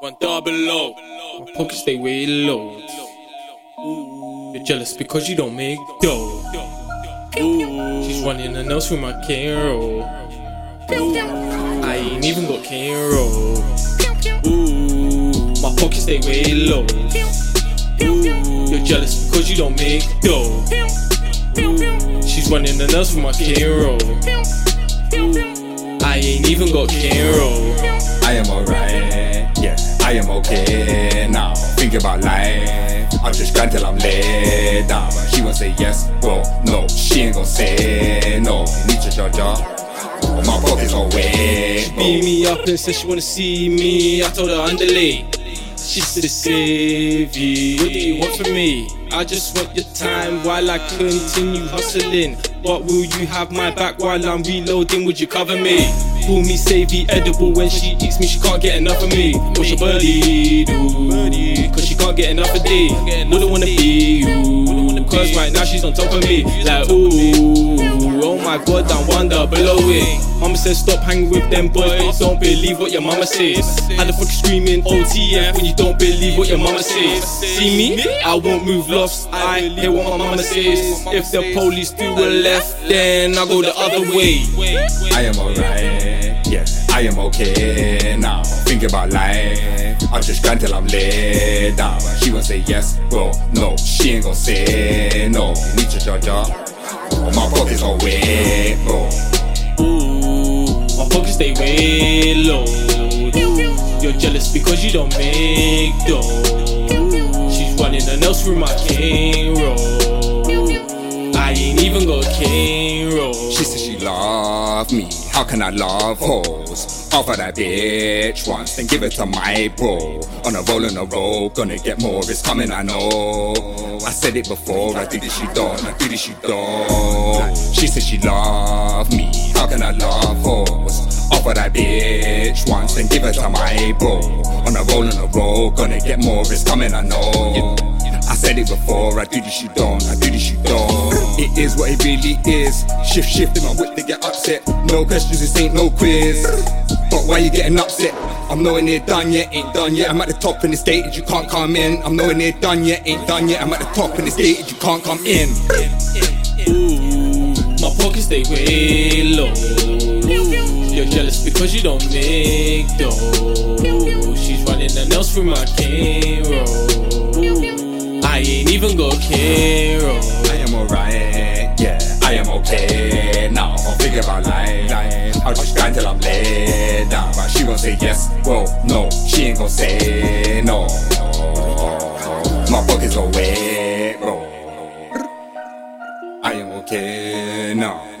One double O. My pockets stay way low. You're jealous because you don't make dough. She's running her nose through my cane. I ain't even got roll. My pockets stay way low. You're jealous because you don't make dough. She's running her nose through my cane. I ain't even got cane. I am alright, I am okay now. Think about life, I'll just grind till I'm laid down. Ah, but she won't say yes, well, no, she ain't gon' say no. Need to judge her. My pockets all wet. Beat me up and said she wanna see me. I told her I'm underlay. She said, save you. What do you want from me? I just want your time while I continue hustling. But will you have my back while I'm reloading? Would you cover me? Call me Saivey edible when she eats me, she can't get enough of me. What's your buddy do? Cause she can't get enough of D. Wouldn't wanna be you. Cause right now she's on top of me. Like, ooh, oh my god, I wonder below it. Mama says stop hanging with them boys, don't believe what your mama says. How the fuck you screaming OTF when you don't believe what your mama says? See me? I won't move lofts, I hear what my mama says. If the police do a left, then I go the other way. I am alright, I am okay now. Think about life, I'll just grind till I'm laid down. She won't say yes, bro. no, she ain't gon' say no. Need to judge her. My pockets all wet, bro. Ooh, my pockets stay way low. You're jealous because you don't make dough. She's running her nails through my cane roll. I ain't even got cane roll. She said she love me. How can I love hoes? Offer that bitch once, then give it to my bro. On a roll on a roll, gonna get more. It's coming, I know. I said it before, I did it, she don't. I did it, she don't. She said she love me. How can I love hoes? Offer that bitch once, then give it to my bro. On a roll on a roll, gonna get more. It's coming, I know. I said it before, I do this, you don't, I do this, you don't. It is what it really is. Shift, shift in my whip, they get upset. No questions, this ain't no quiz. But why you getting upset? I'm nowhere near done yet, ain't done yet. I'm at the top in the stage, you can't come in. I'm nowhere near done yet, ain't done yet. I'm at the top in the stage, you can't come in. Ooh, my pockets stay way low. You're jealous because you don't make dough. She's running her nails through my cane roll. I ain't even got cane roll. Now. I'll figure out life. I'll just grind till I'm laid down. But she won't say yes, well, no, she ain't gon' say no. My pockets are wet, bro. I am okay now.